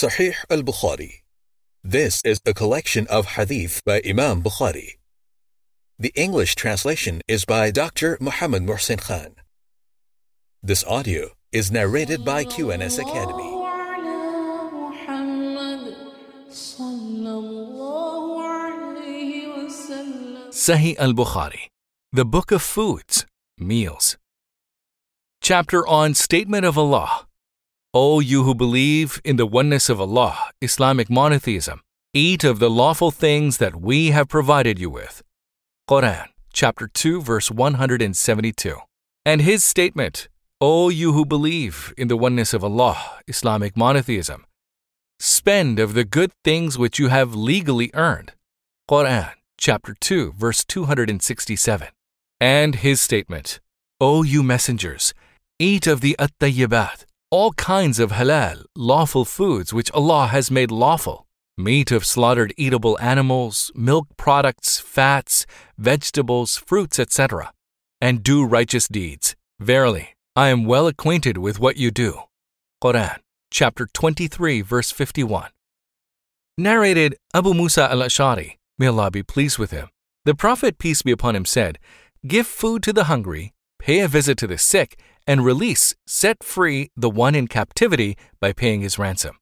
Sahih al Bukhari. This is a collection of hadith by Imam Bukhari. The English translation is by Dr. Muhammad Muhsin Khan. This audio is narrated by QNS Academy. Sahih al Bukhari, the Book of Foods, Meals. Chapter on Statement of Allah. O you who believe in the oneness of Allah, Islamic monotheism, eat of the lawful things that we have provided you with. Quran, chapter 2, verse 172. And his statement, O you who believe in the oneness of Allah, Islamic monotheism, spend of the good things which you have legally earned. Quran, chapter 2, verse 267. And his statement, O you messengers, eat of the at-tayyibat, all kinds of halal, lawful foods which Allah has made lawful, meat of slaughtered eatable animals, milk products, fats, vegetables, fruits, etc., and do righteous deeds. Verily, I am well acquainted with what you do. Quran, chapter 23, verse 51. Narrated Abu Musa al Ashari, may Allah be pleased with him. The Prophet, peace be upon him, said, Give food to the hungry, pay a visit to the sick, and release, set free the one in captivity by paying his ransom.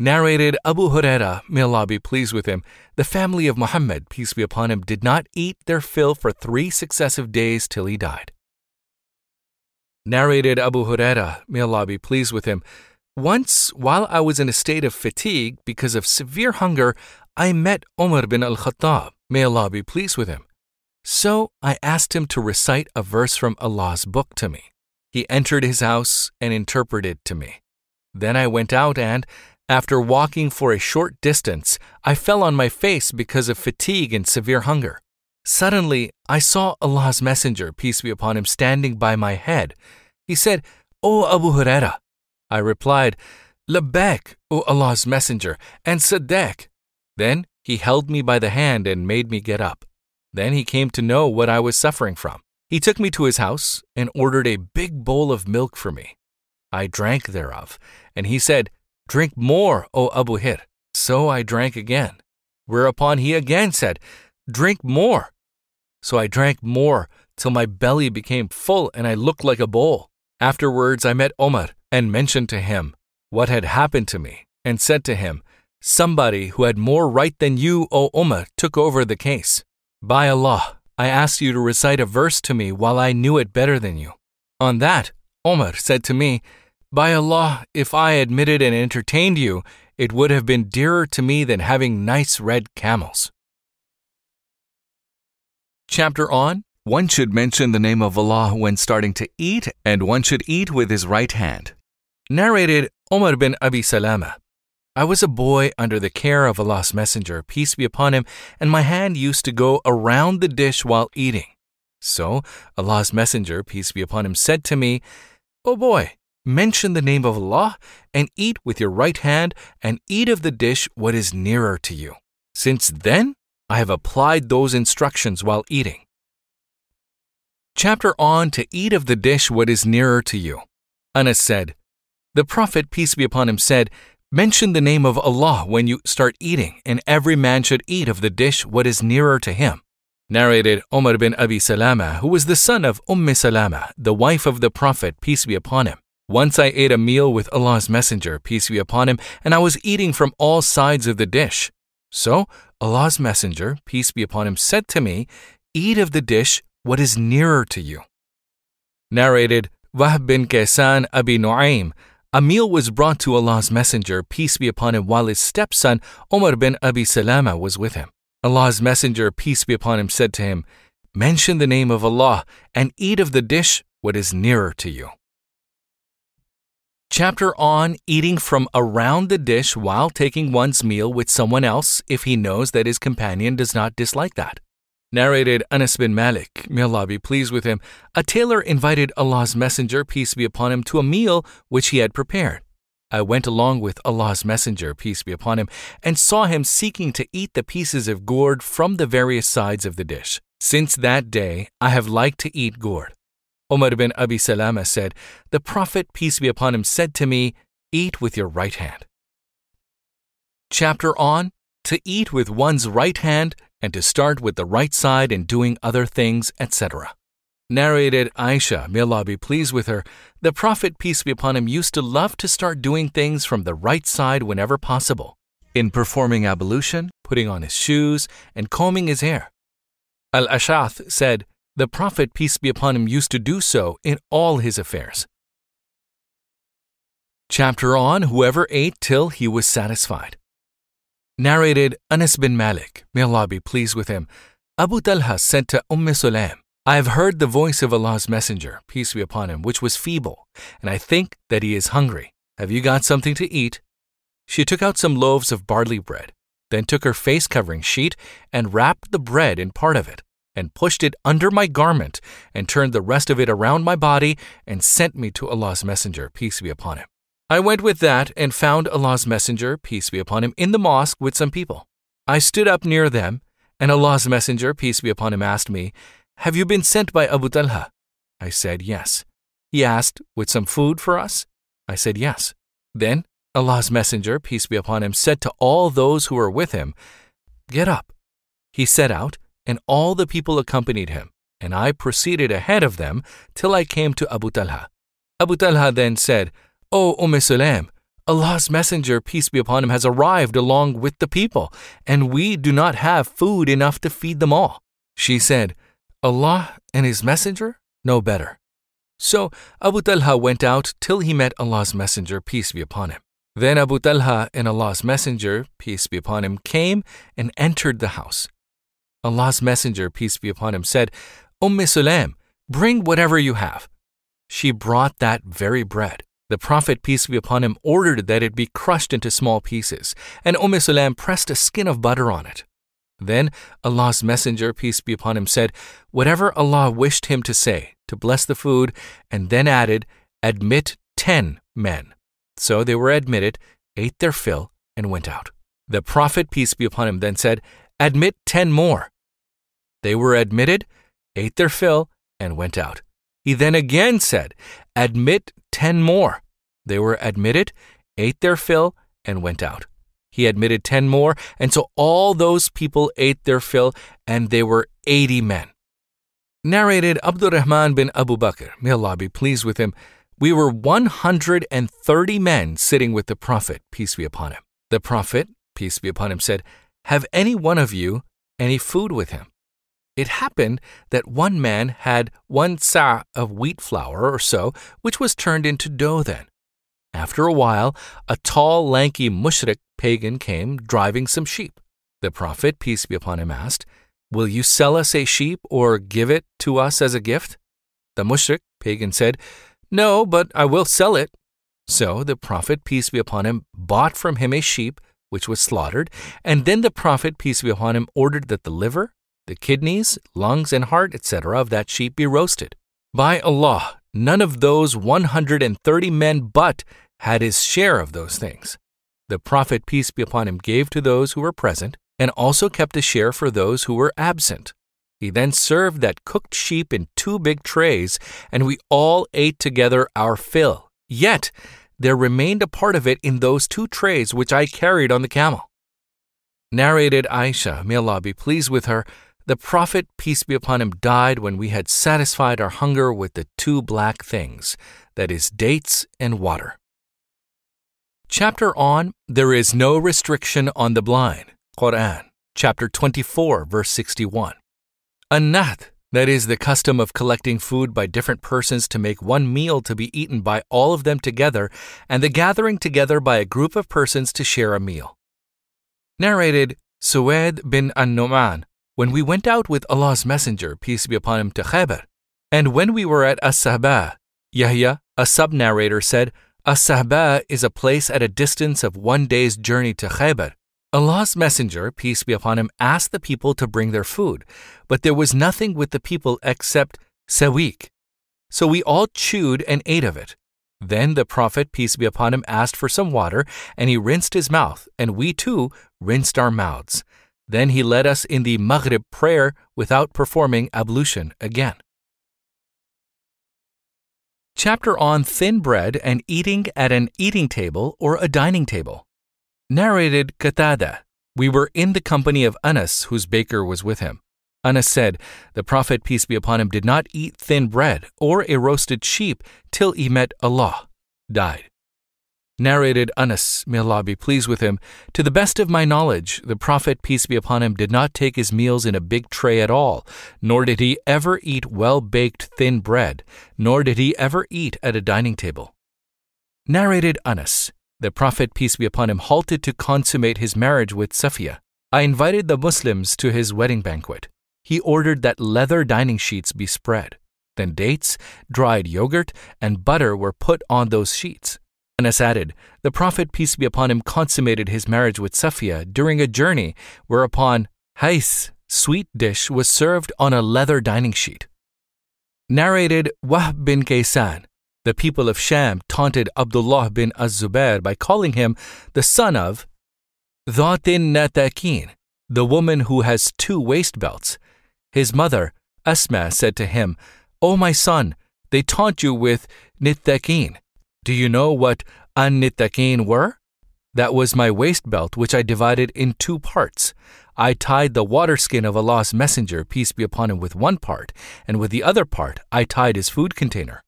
Narrated Abu Huraira, may Allah be pleased with him, the family of Muhammad, peace be upon him, did not eat their fill for three successive days till he died. Narrated Abu Huraira, may Allah be pleased with him, once, while I was in a state of fatigue because of severe hunger, I met Umar bin al Khattab, may Allah be pleased with him. So I asked him to recite a verse from Allah's book to me. He entered his house and interpreted to me. Then I went out and, after walking for a short distance, I fell on my face because of fatigue and severe hunger. Suddenly, I saw Allah's Messenger, peace be upon him, standing by my head. He said, O Abu Huraira. I replied, Labbaik, O Allah's Messenger, and Sa'daik. Then he held me by the hand and made me get up. Then he came to know what I was suffering from. He took me to his house and ordered a big bowl of milk for me. I drank thereof, and he said, Drink more, O Abu Hir. So I drank again. Whereupon he again said, Drink more. So I drank more till my belly became full and I looked like a bowl. Afterwards I met Omar and mentioned to him what had happened to me, and said to him, Somebody who had more right than you, O Omar, took over the case. By Allah, I asked you to recite a verse to me while I knew it better than you. On that, Omar said to me, By Allah, if I admitted and entertained you, it would have been dearer to me than having nice red camels. Chapter on One should mention the name of Allah when starting to eat, and one should eat with his right hand. Narrated Omar bin Abi Salama. I was a boy under the care of Allah's Messenger, peace be upon him, and my hand used to go around the dish while eating. So Allah's Messenger, peace be upon him, said to me, O boy, mention the name of Allah and eat with your right hand and eat of the dish what is nearer to you. Since then, I have applied those instructions while eating. Chapter on to eat of the dish what is nearer to you. Anas said, The Prophet, peace be upon him, said, Mention the name of Allah when you start eating, and every man should eat of the dish what is nearer to him. Narrated Omar bin Abi Salama, who was the son of Umm Salama, the wife of the Prophet, peace be upon him. Once I ate a meal with Allah's Messenger, peace be upon him, and I was eating from all sides of the dish. So Allah's Messenger, peace be upon him, said to me, Eat of the dish what is nearer to you. Narrated Wahb bin Kaysan Abi Nu'aym, a meal was brought to Allah's Messenger, peace be upon him, while his stepson, Omar bin Abi Salama, was with him. Allah's Messenger, peace be upon him, said to him, Mention the name of Allah and eat of the dish what is nearer to you. Chapter on eating from around the dish while taking one's meal with someone else if he knows that his companion does not dislike that. Narrated Anas bin Malik, may Allah be pleased with him, a tailor invited Allah's Messenger, peace be upon him, to a meal which he had prepared. I went along with Allah's Messenger, peace be upon him, and saw him seeking to eat the pieces of gourd from the various sides of the dish. Since that day, I have liked to eat gourd. Omar bin Abi Salama said, The Prophet, peace be upon him, said to me, Eat with your right hand. Chapter on To eat with one's right hand and to start with the right side in doing other things, etc. Narrated Aisha, may Allah be pleased with her, the Prophet, peace be upon him, used to love to start doing things from the right side whenever possible, in performing ablution, putting on his shoes, and combing his hair. Al Ash'ath said, The Prophet, peace be upon him, used to do so in all his affairs. Chapter on Whoever ate till he was satisfied. Narrated Anas bin Malik, may Allah be pleased with him, Abu Talha said to Umm Sulaim, I have heard the voice of Allah's Messenger, peace be upon him, which was feeble, and I think that he is hungry. Have you got something to eat? She took out some loaves of barley bread, then took her face covering sheet and wrapped the bread in part of it, and pushed it under my garment, and turned the rest of it around my body, and sent me to Allah's Messenger, peace be upon him. I went with that and found Allah's Messenger, peace be upon him, in the mosque with some people. I stood up near them, and Allah's Messenger, peace be upon him, asked me, have you been sent by Abu Talha? I said, Yes. He asked, With some food for us? I said, Yes. Then Allah's Messenger, peace be upon him, said to all those who were with him, Get up. He set out, and all the people accompanied him, and I proceeded ahead of them till I came to Abu Talha. Abu Talha then said, O Umm Sulaim, Allah's Messenger, peace be upon him, has arrived along with the people, and we do not have food enough to feed them all. She said, Allah and His Messenger know better. So Abu Talha went out till he met Allah's Messenger, peace be upon him. Then Abu Talha and Allah's Messenger, peace be upon him, came and entered the house. Allah's Messenger, peace be upon him, said, Umm Sulaim, bring whatever you have. She brought that very bread. The Prophet, peace be upon him, ordered that it be crushed into small pieces, and Umm Sulaim pressed a skin of butter on it. Then Allah's Messenger, peace be upon him, said, Whatever Allah wished him to say, to bless the food, and then added, Admit ten men. So they were admitted, ate their fill, and went out. The Prophet, peace be upon him, then said, Admit ten more. They were admitted, ate their fill, and went out. He then again said, Admit ten more. They were admitted, ate their fill, and went out. He admitted 10 more, and so all those people ate their fill, and they were 80 men. Narrated Abdurrahman bin Abu Bakr, may Allah be pleased with him, we were 130 men sitting with the Prophet, peace be upon him. The Prophet, peace be upon him, said, Have any one of you any food with him? It happened that one man had one sa' of wheat flour or so, which was turned into dough then. After a while, a tall, lanky mushrik pagan came driving some sheep. The Prophet, peace be upon him, asked, Will you sell us a sheep or give it to us as a gift? The mushrik pagan said, No, but I will sell it. So the Prophet, peace be upon him, bought from him a sheep which was slaughtered, and then the Prophet, peace be upon him, ordered that the liver, the kidneys, lungs, and heart, etc., of that sheep be roasted. By Allah, none of those 130 men but had his share of those things. The Prophet, peace be upon him, gave to those who were present, and also kept a share for those who were absent. He then served that cooked sheep in two big trays, and we all ate together our fill. Yet there remained a part of it in those two trays which I carried on the camel. Narrated Aisha, may Allah be pleased with her, the Prophet, peace be upon him, died when we had satisfied our hunger with the two black things, that is, dates and water. Chapter on There is no restriction on the blind. Quran, chapter 24, verse 61. An-nath, that is the custom of collecting food by different persons to make one meal to be eaten by all of them together, and the gathering together by a group of persons to share a meal. Narrated Suwaid bin An-Nu'man, when we went out with Allah's Messenger, peace be upon him, to Khaybar, and when we were at As-Sahba, Yahya, a sub-narrator, said, as-Sahba is a place at a distance of one day's journey to Khaybar. Allah's Messenger, peace be upon him, asked the people to bring their food, but there was nothing with the people except sawiq. So we all chewed and ate of it. Then the Prophet, peace be upon him, asked for some water, and he rinsed his mouth, and we too rinsed our mouths. Then he led us in the Maghrib prayer without performing ablution again. Chapter on thin bread and eating at an eating table or a dining table. Narrated Qatada. We were in the company of Anas, whose baker was with him. Anas said, The Prophet, peace be upon him, did not eat thin bread or a roasted sheep till he met Allah, died. Narrated Anas, may Allah be pleased with him, To the best of my knowledge, the Prophet, peace be upon him, did not take his meals in a big tray at all, nor did he ever eat well baked thin bread, nor did he ever eat at a dining table. Narrated Anas, the Prophet, peace be upon him, halted to consummate his marriage with Safiya. I invited the Muslims to his wedding banquet. He ordered that leather dining sheets be spread. Then dates, dried yogurt, and butter were put on those sheets. Anas added, The Prophet, peace be upon him, consummated his marriage with Safiya during a journey, whereupon Hais, sweet dish, was served on a leather dining sheet. Narrated Wahb bin Kaysan. The people of Sham taunted Abdullah bin Az-Zubair by calling him the son of Dhatin Natakin, the woman who has two waist belts. His mother, Asma, said to him, O my son, they taunt you with Nitakin, do you know what an-nitakin were? That was my waist belt, which I divided in two parts. I tied the water skin of Allah's Messenger, peace be upon him, with one part, and with the other part I tied his food container.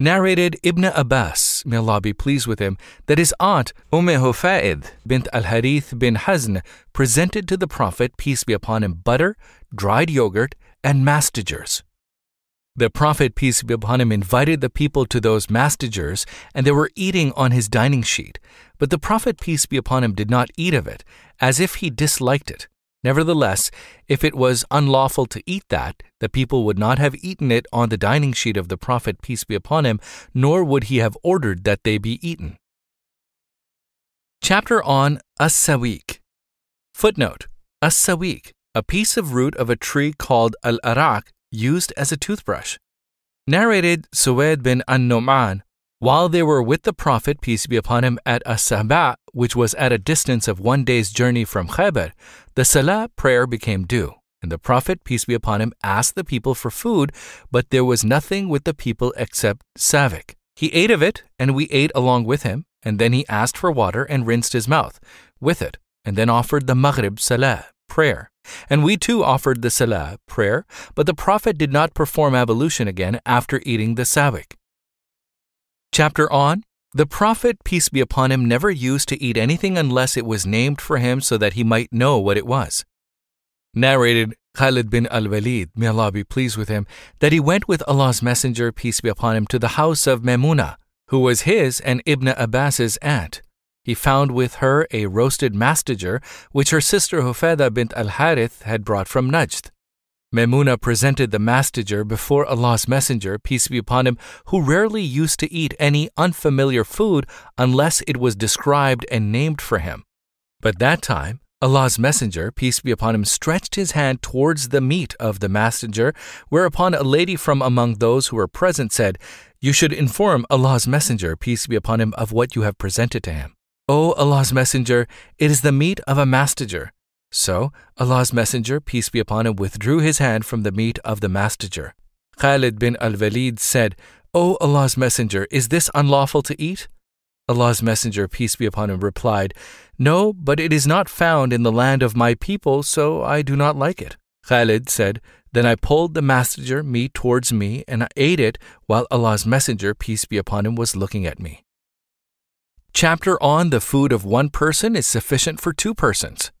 Narrated Ibn Abbas, may Allah be pleased with him, that his aunt Umm Hufa'id bint al-Harith bin Hazn presented to the Prophet, peace be upon him, butter, dried yogurt, and mastigures. The Prophet, peace be upon him, invited the people to those mastigures, and they were eating on his dining sheet. But the Prophet, peace be upon him, did not eat of it, as if he disliked it. Nevertheless, if it was unlawful to eat that, the people would not have eaten it on the dining sheet of the Prophet, peace be upon him, nor would he have ordered that they be eaten. Chapter on As-Sawiq. Footnote As-Sawiq, a piece of root of a tree called al-arak used as a toothbrush. Narrated Suwaid bin An-Nu'man, while they were with the Prophet, peace be upon him, at As-Sahba, which was at a distance of one day's journey from Khaybar, the Salah prayer became due. And the Prophet, peace be upon him, asked the people for food, but there was nothing with the people except sawiq. He ate of it, and we ate along with him, and then he asked for water and rinsed his mouth with it, and then offered the Maghrib Salah, prayer. And we too offered the Salah, prayer, but the Prophet did not perform ablution again after eating the Sawiq. Chapter on The Prophet, peace be upon him, never used to eat anything unless it was named for him so that he might know what it was. Narrated Khalid bin al Walid, may Allah be pleased with him, that he went with Allah's Messenger, peace be upon him, to the house of Maimuna, who was his and Ibn Abbas's aunt. He found with her a roasted mastigure, which her sister Hufada bint al Harith had brought from Najd. Maimuna presented the mastigure before Allah's Messenger, peace be upon him, who rarely used to eat any unfamiliar food unless it was described and named for him. But that time, Allah's Messenger, peace be upon him, stretched his hand towards the meat of the mastigure, whereupon a lady from among those who were present said, You should inform Allah's Messenger, peace be upon him, of what you have presented to him. O Allah's Messenger, it is the meat of a mastigure. So Allah's Messenger, peace be upon him, withdrew his hand from the meat of the mastigure. Khalid bin al Walid said, O Allah's Messenger, is this unlawful to eat? Allah's Messenger, peace be upon him, replied, No, but it is not found in the land of my people, so I do not like it. Khalid said, Then I pulled the mastigure meat towards me, and I ate it while Allah's Messenger, peace be upon him, was looking at me chapter on the food of one person is sufficient for two persons.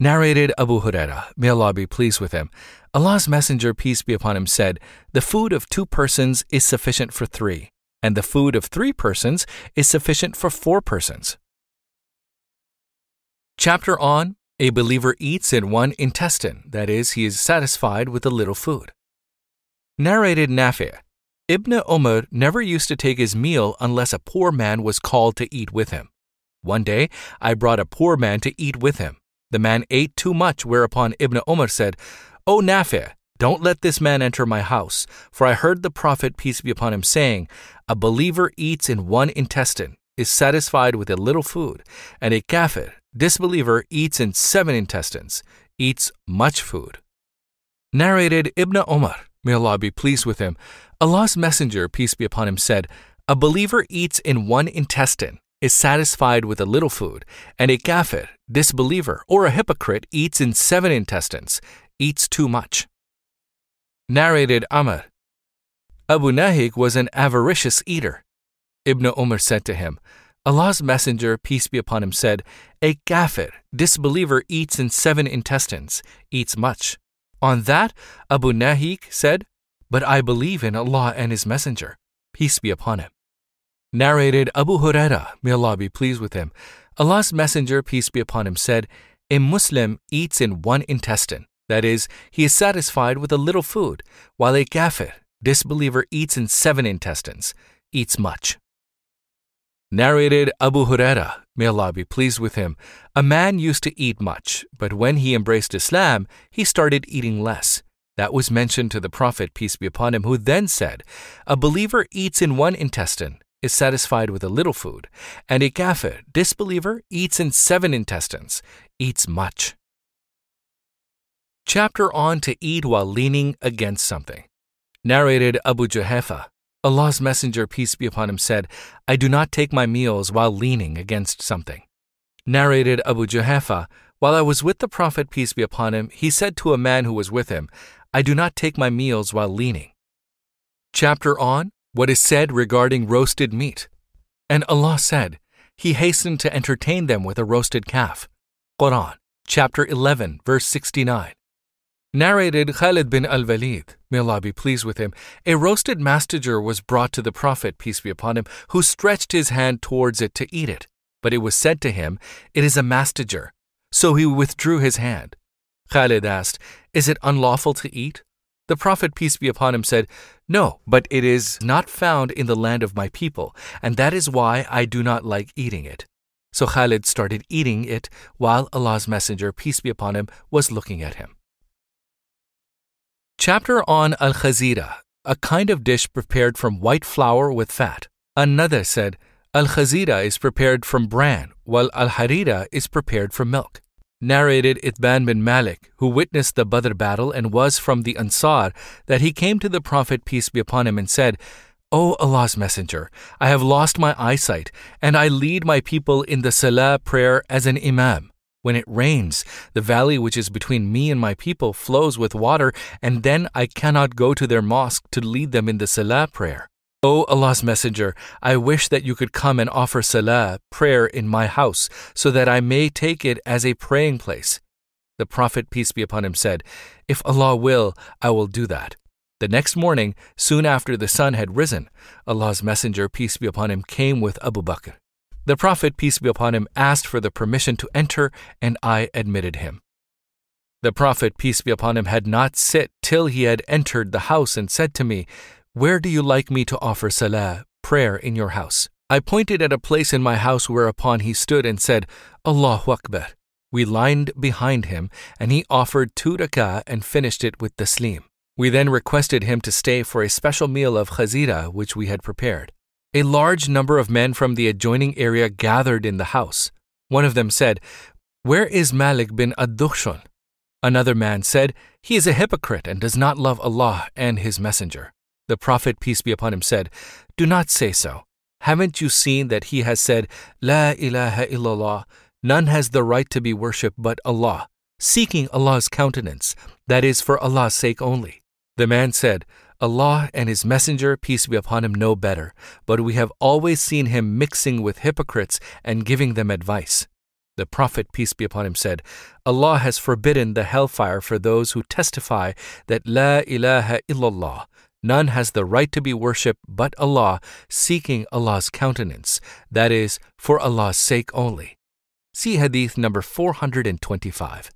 Narrated Abu Huraira, may Allah be pleased with him. Allah's Messenger, peace be upon him, said, The food of two persons is sufficient for three, and the food of three persons is sufficient for four persons. Chapter on A believer eats in one intestine, that is, he is satisfied with a little food. Narrated Nafi, Ibn Umar never used to take his meal unless a poor man was called to eat with him. One day, I brought a poor man to eat with him. The man ate too much, whereupon Ibn Umar said, O Nafi, don't let this man enter my house, for I heard the Prophet, peace be upon him, saying, A believer eats in one intestine, is satisfied with a little food, and a kafir, disbeliever, eats in seven intestines, eats much food. Narrated Ibn Umar, may Allah be pleased with him, Allah's Messenger, peace be upon him, said, A believer eats in one intestine, is satisfied with a little food, and a kafir, disbeliever, or a hypocrite eats in seven intestines, eats too much. Narrated Amr Abu Nahik was an avaricious eater. Ibn Umar said to him, Allah's Messenger, peace be upon him, said, A kafir, disbeliever, eats in seven intestines, eats much. On that, Abu Nahik said, But I believe in Allah and His Messenger, peace be upon him. Narrated Abu Huraira, may Allah be pleased with him, Allah's Messenger, peace be upon him, said, A Muslim eats in one intestine, that is, he is satisfied with a little food, while a kafir, disbeliever, eats in seven intestines, eats much. Narrated Abu Huraira, may Allah be pleased with him, a man used to eat much, but when he embraced Islam, he started eating less. That was mentioned to the Prophet, peace be upon him, who then said, A believer eats in one intestine, is satisfied with a little food, and a kafir, disbeliever, eats in seven intestines, eats much. Chapter on to eat while leaning against something. Narrated Abu Juhayfa, Allah's Messenger, peace be upon him, said, I do not take my meals while leaning against something. Narrated Abu Juhayfa, while I was with the Prophet, peace be upon him, he said to a man who was with him, I do not take my meals while leaning. Chapter on What is said regarding roasted meat. And Allah said, He hastened to entertain them with a roasted calf. Quran, chapter 11, verse 69. Narrated Khalid bin al Walid, may Allah be pleased with him, a roasted mastigure was brought to the Prophet, peace be upon him, who stretched his hand towards it to eat it. But it was said to him, It is a mastigure. So he withdrew his hand. Khalid asked, Is it unlawful to eat? The Prophet, peace be upon him, said, No, but it is not found in the land of my people, and that is why I do not like eating it. So Khalid started eating it while Allah's Messenger, peace be upon him, was looking at him. Chapter on Al Khazira, a kind of dish prepared from white flour with fat. Another said, Al Khazira is prepared from bran, while Al Harira is prepared from milk. Narrated Itban bin Malik, who witnessed the Badr battle and was from the Ansar, that he came to the Prophet, peace be upon him, and said, O Allah's Messenger, I have lost my eyesight, and I lead my people in the Salah prayer as an Imam. When it rains, the valley which is between me and my people flows with water, and then I cannot go to their mosque to lead them in the Salah prayer. O Allah's Messenger, I wish that you could come and offer Salah, prayer, in my house, so that I may take it as a praying place. The Prophet, peace be upon him, said, If Allah will, I will do that. The next morning, soon after the sun had risen, Allah's Messenger, peace be upon him, came with Abu Bakr. The Prophet, peace be upon him, asked for the permission to enter, and I admitted him. The Prophet, peace be upon him, had not sit till he had entered the house and said to me, Where do you like me to offer salah, prayer, in your house? I pointed at a place in my house whereupon he stood and said, Allahu Akbar. We lined behind him, and he offered two rak'ah and finished it with the taslim. We then requested him to stay for a special meal of khazira which we had prepared. A large number of men from the adjoining area gathered in the house. One of them said, Where is Malik bin Ad-Dukhshun? Another man said, He is a hypocrite and does not love Allah and His Messenger. The Prophet, peace be upon him, said, Do not say so. Haven't you seen that he has said, La ilaha illallah, none has the right to be worshipped but Allah, seeking Allah's countenance, that is for Allah's sake only. The man said, Allah and His Messenger, peace be upon him, know better, but we have always seen him mixing with hypocrites and giving them advice. The Prophet, peace be upon him, said, Allah has forbidden the hellfire for those who testify that La ilaha illallah, none has the right to be worshipped but Allah, seeking Allah's countenance, that is, for Allah's sake only. See Hadith number 425.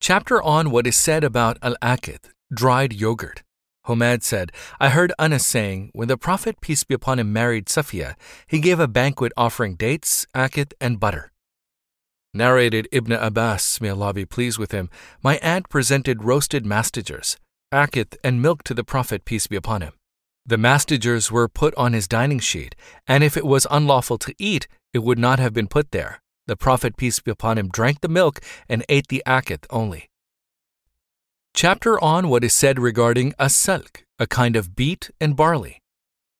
Chapter on what is said about Al Akid, dried yogurt. Homad said, I heard Anas saying, when the Prophet, peace be upon him, married Safiya, he gave a banquet offering dates, akit, and butter. Narrated Ibn Abbas, may Allah be pleased with him, my aunt presented roasted mastigures, akit, and milk to the Prophet, peace be upon him. The mastigures were put on his dining sheet, and if it was unlawful to eat, it would not have been put there. The Prophet, peace be upon him, drank the milk and ate the akit only. Chapter on what is said regarding as-salk, a kind of beet and barley.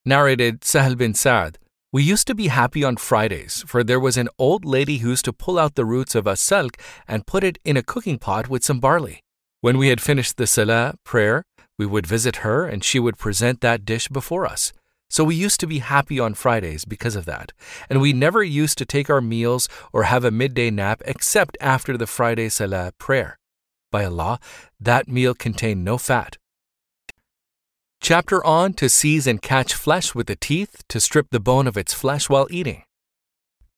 Narrated Sahel bin Sa'd, We used to be happy on Fridays, for there was an old lady who used to pull out the roots of a salk and put it in a cooking pot with some barley. When we had finished the salah prayer, we would visit her and she would present that dish before us. So we used to be happy on Fridays because of that, and we never used to take our meals or have a midday nap except after the Friday salah prayer. By Allah, that meal contained no fat, Chapter on to seize and catch flesh with the teeth to strip the bone of its flesh while eating.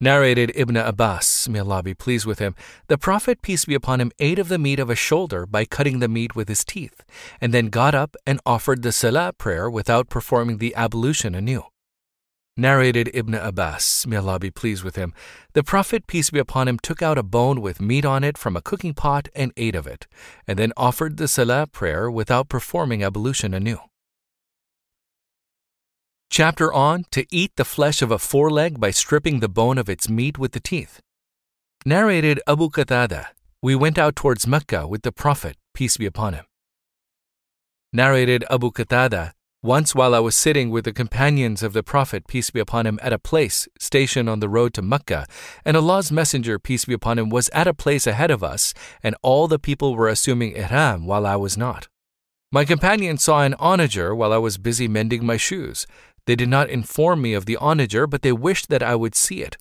Narrated Ibn Abbas, may Allah be pleased with him, the Prophet, peace be upon him, ate of the meat of a shoulder by cutting the meat with his teeth, and then got up and offered the Salah prayer without performing the ablution anew. Narrated Ibn Abbas, may Allah be pleased with him, the Prophet, peace be upon him, took out a bone with meat on it from a cooking pot and ate of it, and then offered the Salah prayer without performing ablution anew. Chapter on to eat the flesh of a foreleg by stripping the bone of its meat with the teeth. Narrated Abu Qatada, we went out towards Mecca with the Prophet, peace be upon him. Narrated Abu Qatada, once while I was sitting with the companions of the Prophet, peace be upon him, at a place stationed on the road to Mecca, and Allah's Messenger, peace be upon him, was at a place ahead of us, and all the people were assuming ihram while I was not. My companion saw an onager while I was busy mending my shoes. They did not inform me of the onager, but they wished that I would see it.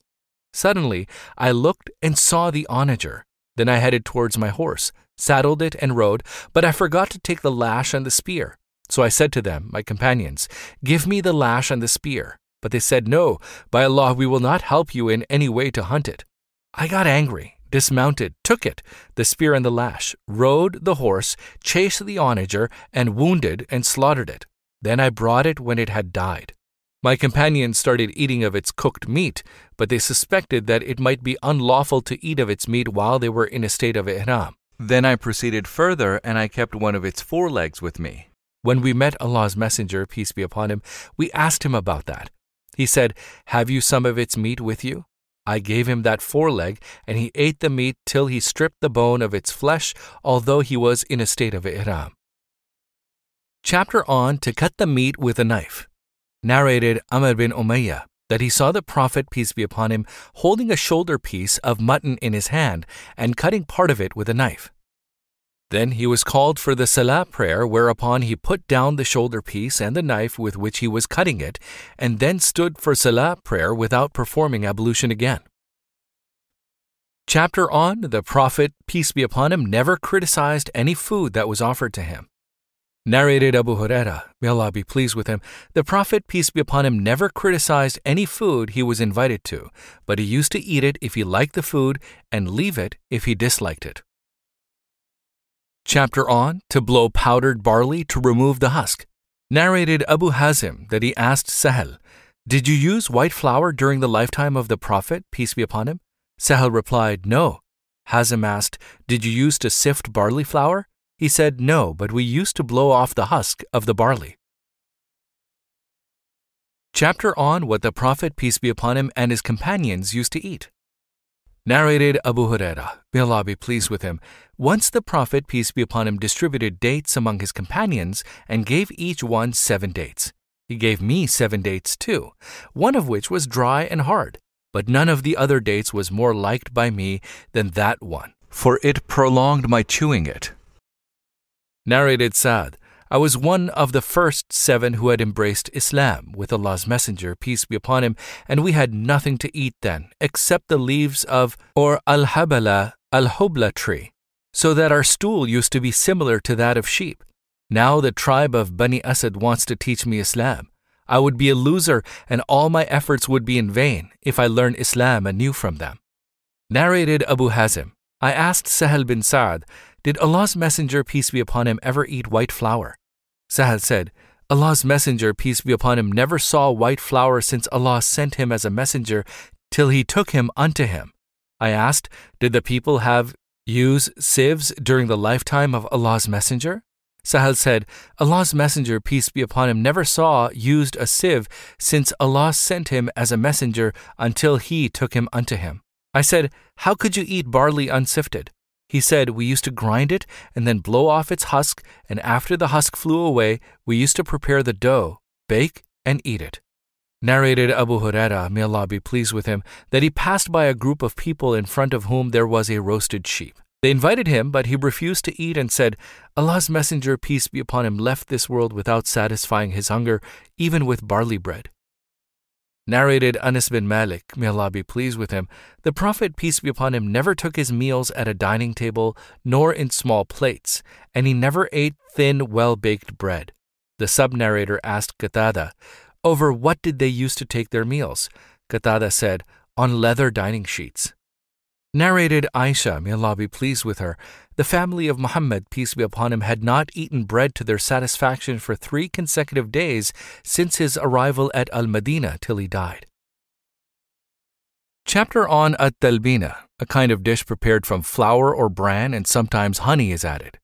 Suddenly, I looked and saw the onager. Then I headed towards my horse, saddled it, and rode, but I forgot to take the lash and the spear. So I said to them, my companions, Give me the lash and the spear. But they said, No, by Allah, we will not help you in any way to hunt it. I got angry, dismounted, took it, the spear and the lash, rode the horse, chased the onager, and wounded and slaughtered it. Then I brought it when it had died. My companions started eating of its cooked meat, but they suspected that it might be unlawful to eat of its meat while they were in a state of ihram. Then I proceeded further, and I kept one of its forelegs with me. When we met Allah's Messenger, peace be upon him, we asked him about that. He said, Have you some of its meat with you? I gave him that foreleg, and he ate the meat till he stripped the bone of its flesh, although he was in a state of ihram. Chapter on to cut the meat with a knife. Narrated Amr bin Umayyah that he saw the Prophet, peace be upon him, holding a shoulder piece of mutton in his hand and cutting part of it with a knife. Then he was called for the Salah prayer, whereupon he put down the shoulder piece and the knife with which he was cutting it, and then stood for Salah prayer without performing ablution again. Chapter on the Prophet, peace be upon him, never criticized any food that was offered to him. Narrated Abu Huraira, may Allah be pleased with him, the Prophet, peace be upon him, never criticized any food he was invited to, but he used to eat it if he liked the food and leave it if he disliked it. Chapter on to blow powdered barley to remove the husk. Narrated Abu Hazim that he asked Sahel, Did you use white flour during the lifetime of the Prophet, peace be upon him? Sahel replied, No. Hazim asked, Did you use to sift barley flour? He said, No, but we used to blow off the husk of the barley. Chapter on what the Prophet, peace be upon him, and his companions used to eat. Narrated Abu Huraira, may Allah be pleased with him, once the Prophet, peace be upon him, distributed dates among his companions and gave each one seven dates. He gave me seven dates too, one of which was dry and hard, but none of the other dates was more liked by me than that one, for it prolonged my chewing it. Narrated Sa'd, I was one of the first seven who had embraced Islam with Allah's Messenger, peace be upon him, and we had nothing to eat then except the leaves of or al-habala al-hubla tree, so that our stool used to be similar to that of sheep. Now the tribe of Bani Asad wants to teach me Islam. I would be a loser and all my efforts would be in vain if I learned Islam anew from them. Narrated Abu Hazim, I asked Sahel bin Sa'd, did Allah's Messenger, peace be upon him, ever eat white flour? Sahal said, Allah's Messenger, peace be upon him, never saw white flour since Allah sent him as a messenger till he took him unto him. I asked, Did the people have use sieves during the lifetime of Allah's Messenger? Sahal said, Allah's Messenger, peace be upon him, never saw used a sieve since Allah sent him as a messenger until he took him unto him. I said, How could you eat barley unsifted? He said, We used to grind it and then blow off its husk, and after the husk flew away, we used to prepare the dough, bake, and eat it. Narrated Abu Huraira, may Allah be pleased with him, that he passed by a group of people in front of whom there was a roasted sheep. They invited him, but he refused to eat and said, Allah's Messenger, peace be upon him, left this world without satisfying his hunger, even with barley bread. Narrated Anas bin Malik, may Allah be pleased with him, the Prophet, peace be upon him, never took his meals at a dining table, nor in small plates, and he never ate thin, well baked bread. The sub narrator asked Qatada, Over what did they used to take their meals? Qatada said, On leather dining sheets. Narrated Aisha, may Allah be pleased with her, the family of Muhammad, peace be upon him, had not eaten bread to their satisfaction for three consecutive days since his arrival at Al Madinah till he died. Chapter on At Talbina, a kind of dish prepared from flour or bran and sometimes honey is added.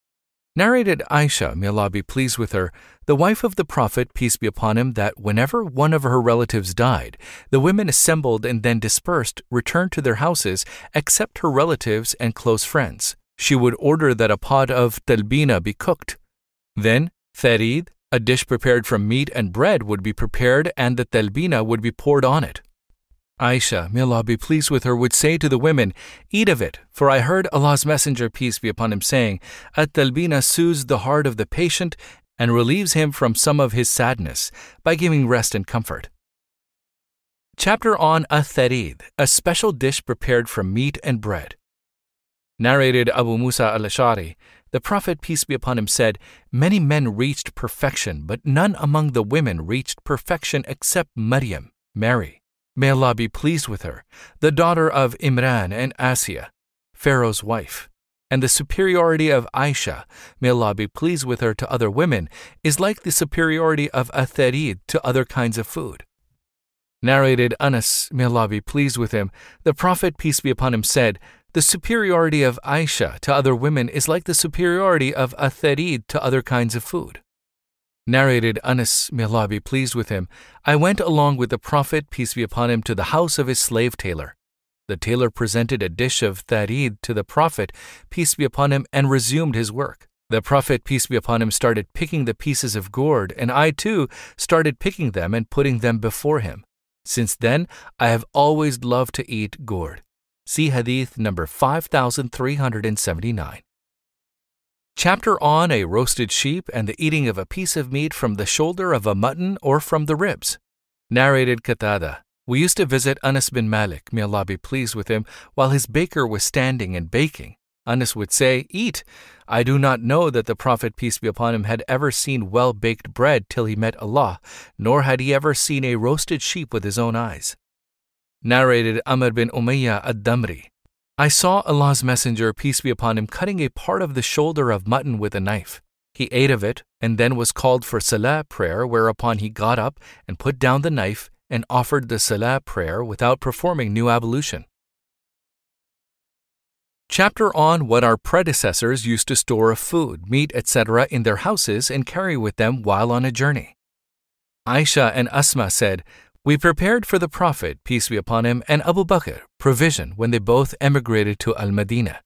Narrated Aisha, may Allah be pleased with her, the wife of the Prophet, peace be upon him, that whenever one of her relatives died, the women assembled and then dispersed, returned to their houses, except her relatives and close friends. She would order that a pot of talbina be cooked. Then, tharid, a dish prepared from meat and bread, would be prepared and the talbina would be poured on it. Aisha, may Allah be pleased with her, would say to the women, Eat of it, for I heard Allah's Messenger, peace be upon him, saying, At talbina soothes the heart of the patient and relieves him from some of his sadness by giving rest and comfort. Chapter on a Atharid, a special dish prepared from meat and bread. Narrated Abu Musa al Ashari, the Prophet, peace be upon him, said, Many men reached perfection, but none among the women reached perfection except Maryam, Mary. May Allah be pleased with her, the daughter of Imran and Asiya, Pharaoh's wife. And the superiority of Aisha, may Allah be pleased with her to other women, is like the superiority of Atharid to other kinds of food. Narrated Anas, may Allah be pleased with him, the Prophet, peace be upon him, said, The superiority of Aisha to other women is like the superiority of Atharid to other kinds of food. Narrated Anas, may Allah be pleased with him, I went along with the Prophet, peace be upon him, to the house of his slave tailor. The tailor presented a dish of tharid to the Prophet, peace be upon him, and resumed his work. The Prophet, peace be upon him, started picking the pieces of gourd, and I too started picking them and putting them before him. Since then, I have always loved to eat gourd. See Hadith number 5379. Chapter on a roasted sheep and the eating of a piece of meat from the shoulder of a mutton or from the ribs. Narrated Qatada. We used to visit Anas bin Malik, may Allah be pleased with him, while his baker was standing and baking. Anas would say, Eat. I do not know that the Prophet, peace be upon him, had ever seen well baked bread till he met Allah, nor had he ever seen a roasted sheep with his own eyes. Narrated Amr bin Umayyah ad Damri. I saw Allah's Messenger, peace be upon him, cutting a part of the shoulder of mutton with a knife. He ate of it, and then was called for Salah prayer, whereupon he got up and put down the knife and offered the Salah prayer without performing new ablution. Chapter on what our predecessors used to store of food, meat, etc. in their houses and carry with them while on a journey. Aisha and Asma said, we prepared for the Prophet, peace be upon him, and Abu Bakr provision when they both emigrated to Al Madinah.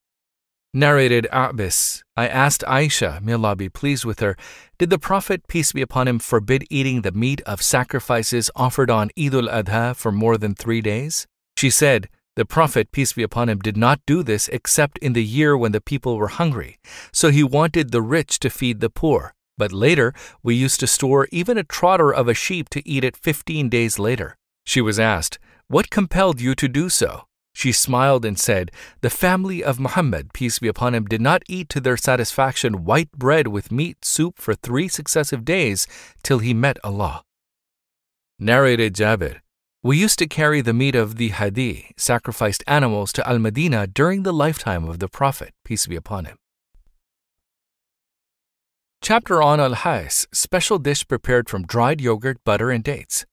Narrated Abis, I asked Aisha, may Allah be pleased with her, did the Prophet, peace be upon him, forbid eating the meat of sacrifices offered on Eid al Adha for more than three days? She said, The Prophet, peace be upon him, did not do this except in the year when the people were hungry, so he wanted the rich to feed the poor. But later, we used to store even a trotter of a sheep to eat it 15 days later. She was asked, What compelled you to do so? She smiled and said, The family of Muhammad, peace be upon him, did not eat to their satisfaction white bread with meat soup for three successive days till he met Allah. Narrated Jabir, we used to carry the meat of the hadi, sacrificed animals, to Al Madinah during the lifetime of the Prophet, peace be upon him. Chapter on Al Hais, special dish prepared from dried yogurt, butter, and dates.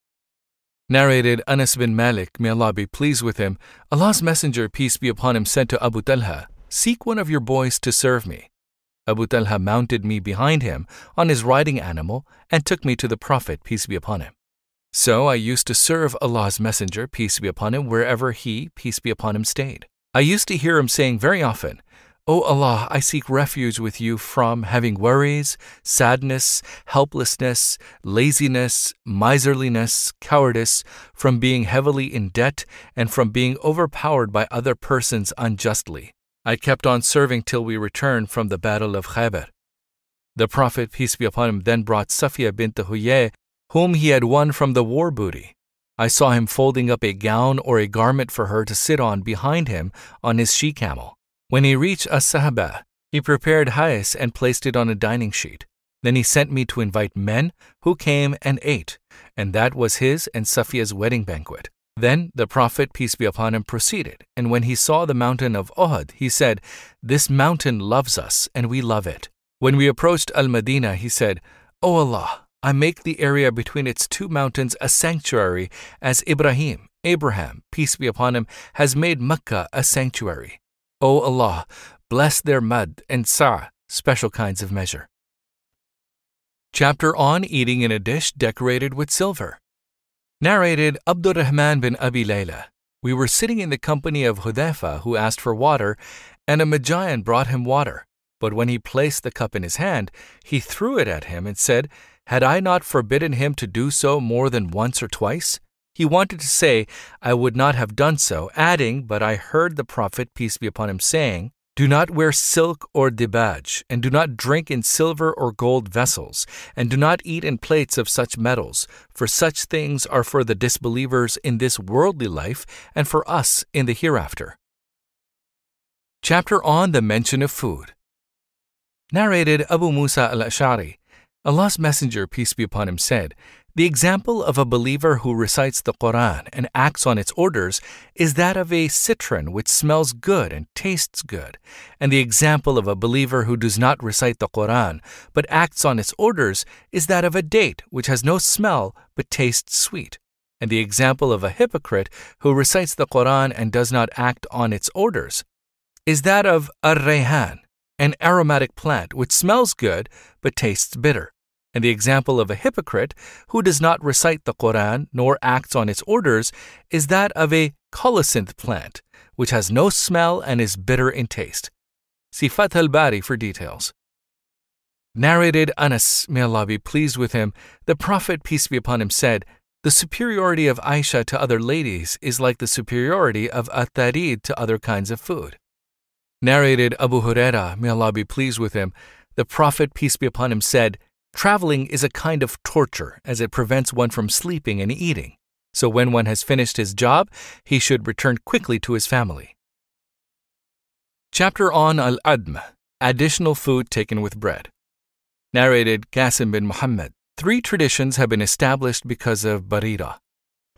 Narrated Anas bin Malik, may Allah be pleased with him, Allah's Messenger, peace be upon him, said to Abu Talha, Seek one of your boys to serve me. Abu Talha mounted me behind him on his riding animal and took me to the Prophet, peace be upon him. So I used to serve Allah's Messenger, peace be upon him, wherever he, peace be upon him, stayed. I used to hear him saying very often, O Allah, I seek refuge with you from having worries, sadness, helplessness, laziness, miserliness, cowardice, from being heavily in debt, and from being overpowered by other persons unjustly. I kept on serving till we returned from the battle of Khaybar. The Prophet, peace be upon him, then brought Safiya bint Huyay, whom he had won from the war booty. I saw him folding up a gown or a garment for her to sit on behind him on his she camel. When he reached As-Sahba, he prepared hais and placed it on a dining sheet. Then he sent me to invite men, who came and ate, and that was his and Safiya's wedding banquet. Then the Prophet, peace be upon him, proceeded, and when he saw the mountain of Uhud, he said, This mountain loves us, and we love it. When we approached Al Madinah, he said, O Allah, I make the area between its two mountains a sanctuary, as Ibrahim, Abraham, peace be upon him, has made Mecca a sanctuary. O Allah, bless their mud and sa, special kinds of measure. Chapter on eating in a dish decorated with silver. Narrated Abdurrahman bin Abi Layla. We were sitting in the company of Hudayfa, who asked for water, and a Magian brought him water. But when he placed the cup in his hand, he threw it at him and said, Had I not forbidden him to do so more than once or twice? He wanted to say, I would not have done so, adding, But I heard the Prophet, peace be upon him, saying, Do not wear silk or dibaj, and do not drink in silver or gold vessels, and do not eat in plates of such metals, for such things are for the disbelievers in this worldly life, and for us in the hereafter. Chapter on the mention of food. Narrated Abu Musa al Ashari. Allah's Messenger, peace be upon him, said, the example of a believer who recites the Quran and acts on its orders is that of a citron which smells good and tastes good, and the example of a believer who does not recite the Quran but acts on its orders is that of a date which has no smell but tastes sweet, and the example of a hypocrite who recites the Quran and does not act on its orders is that of a rayhan, an aromatic plant which smells good but tastes bitter and the example of a hypocrite who does not recite the Quran nor acts on its orders is that of a colocynth plant, which has no smell and is bitter in taste. See Fath al Bari for details. Narrated Anas, may Allah be pleased with him, the Prophet, peace be upon him, said, The superiority of Aisha to other ladies is like the superiority of at-tarid to other kinds of food. Narrated Abu Huraira, may Allah be pleased with him, the Prophet, peace be upon him, said, Traveling is a kind of torture as it prevents one from sleeping and eating. So when one has finished his job, he should return quickly to his family. Chapter on Al Adm Additional Food Taken with Bread. Narrated Qasim bin Muhammad. Three traditions have been established because of Barira.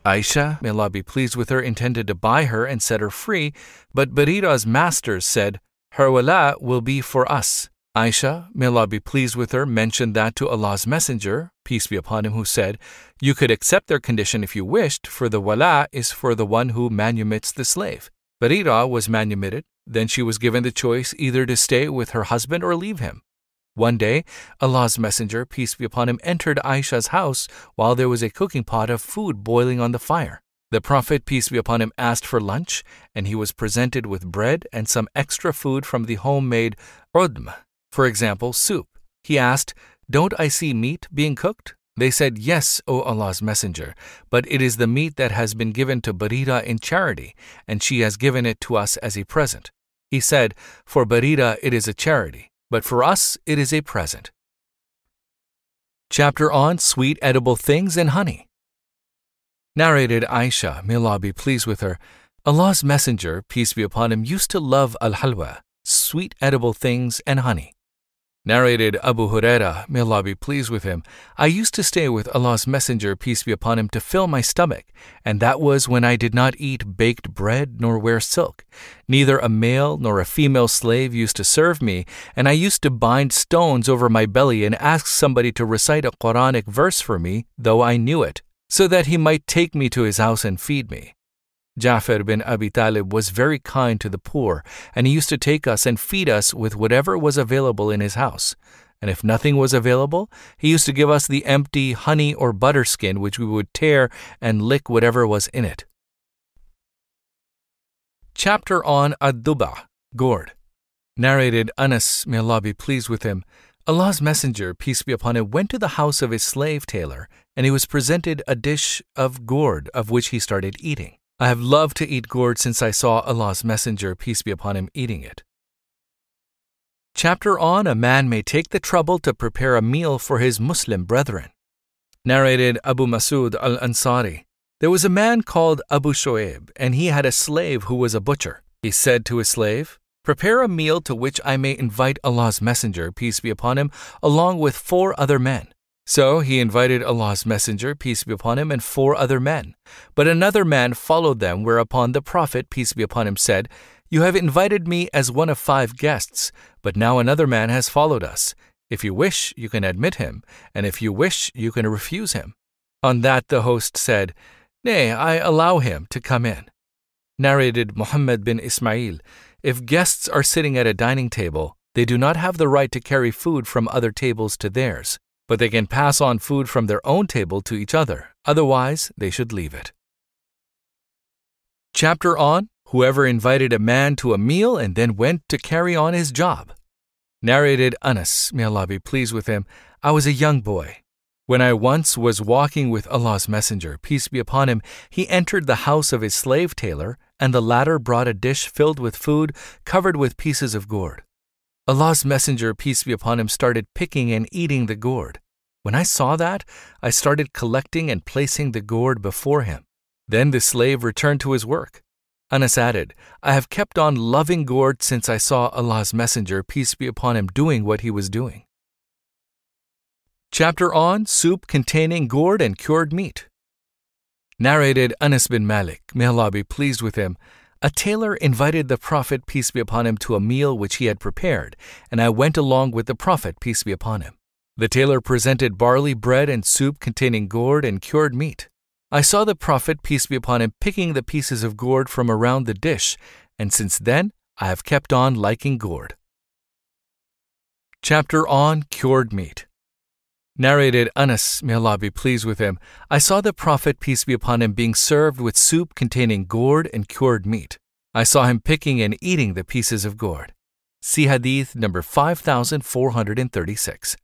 Aisha, may Allah be pleased with her, intended to buy her and set her free, but Barira's masters said, Her wala will be for us, Aisha, may Allah be pleased with her, mentioned that to Allah's Messenger, peace be upon him, who said, You could accept their condition if you wished, for the wala is for the one who manumits the slave. Barira was manumitted, then she was given the choice either to stay with her husband or leave him. One day, Allah's Messenger, peace be upon him, entered Aisha's house while there was a cooking pot of food boiling on the fire. The Prophet, peace be upon him, asked for lunch, and he was presented with bread and some extra food from the homemade udm, for example, soup. He asked, Don't I see meat being cooked? They said, Yes, O Allah's Messenger, but it is the meat that has been given to Barira in charity, and she has given it to us as a present. He said, For Barira it is a charity, but for us it is a present. Chapter on Sweet Edible Things and Honey. Narrated Aisha, may Allah be pleased with her, Allah's Messenger, peace be upon him, used to love al halwa, sweet edible things, and honey. Narrated Abu Huraira, may Allah be pleased with him, I used to stay with Allah's Messenger, peace be upon him, to fill my stomach, and that was when I did not eat baked bread nor wear silk. Neither a male nor a female slave used to serve me, and I used to bind stones over my belly and ask somebody to recite a Quranic verse for me, though I knew it, so that he might take me to his house and feed me. Ja'far bin Abi Talib was very kind to the poor, and he used to take us and feed us with whatever was available in his house. And if nothing was available, he used to give us the empty honey or butter skin, which we would tear and lick whatever was in it. Chapter on Ad-Duba, gourd. Narrated Anas, may Allah be pleased with him, Allah's Messenger, peace be upon him, went to the house of his slave tailor, and he was presented a dish of gourd, of which he started eating. I have loved to eat gourd since I saw Allah's Messenger, peace be upon him, eating it. Chapter on A man may take the trouble to prepare a meal for his Muslim brethren. Narrated Abu Masud al Ansari. There was a man called Abu Shoaib, and he had a slave who was a butcher. He said to his slave, Prepare a meal to which I may invite Allah's Messenger, peace be upon him, along with four other men. So he invited Allah's Messenger, peace be upon him, and four other men. But another man followed them, whereupon the Prophet, peace be upon him, said, You have invited me as one of five guests, but now another man has followed us. If you wish, you can admit him, and if you wish, you can refuse him. On that the host said, Nay, I allow him to come in. Narrated Muhammad bin Ismail if guests are sitting at a dining table, they do not have the right to carry food from other tables to theirs, but they can pass on food from their own table to each other. Otherwise, they should leave it. Chapter on Whoever invited a man to a meal and then went to carry on his job. Narrated Anas, may Allah be pleased with him, I was a young boy. When I once was walking with Allah's Messenger, peace be upon him, he entered the house of his slave tailor, and the latter brought a dish filled with food covered with pieces of gourd. Allah's Messenger, peace be upon him, started picking and eating the gourd. When I saw that, I started collecting and placing the gourd before him. Then the slave returned to his work. Anas added, I have kept on loving gourd since I saw Allah's Messenger, peace be upon him, doing what he was doing. Chapter on Soup containing gourd and cured meat. Narrated Anas bin Malik, may Allah be pleased with him. A tailor invited the Prophet, peace be upon him, to a meal which he had prepared, and I went along with the Prophet, peace be upon him. The tailor presented barley bread and soup containing gourd and cured meat. I saw the Prophet, peace be upon him, picking the pieces of gourd from around the dish, and since then I have kept on liking gourd. Chapter on Cured Meat. Narrated Anas, may Allah be pleased with him, I saw the Prophet, peace be upon him, being served with soup containing gourd and cured meat. I saw him picking and eating the pieces of gourd. See Hadith number 5436.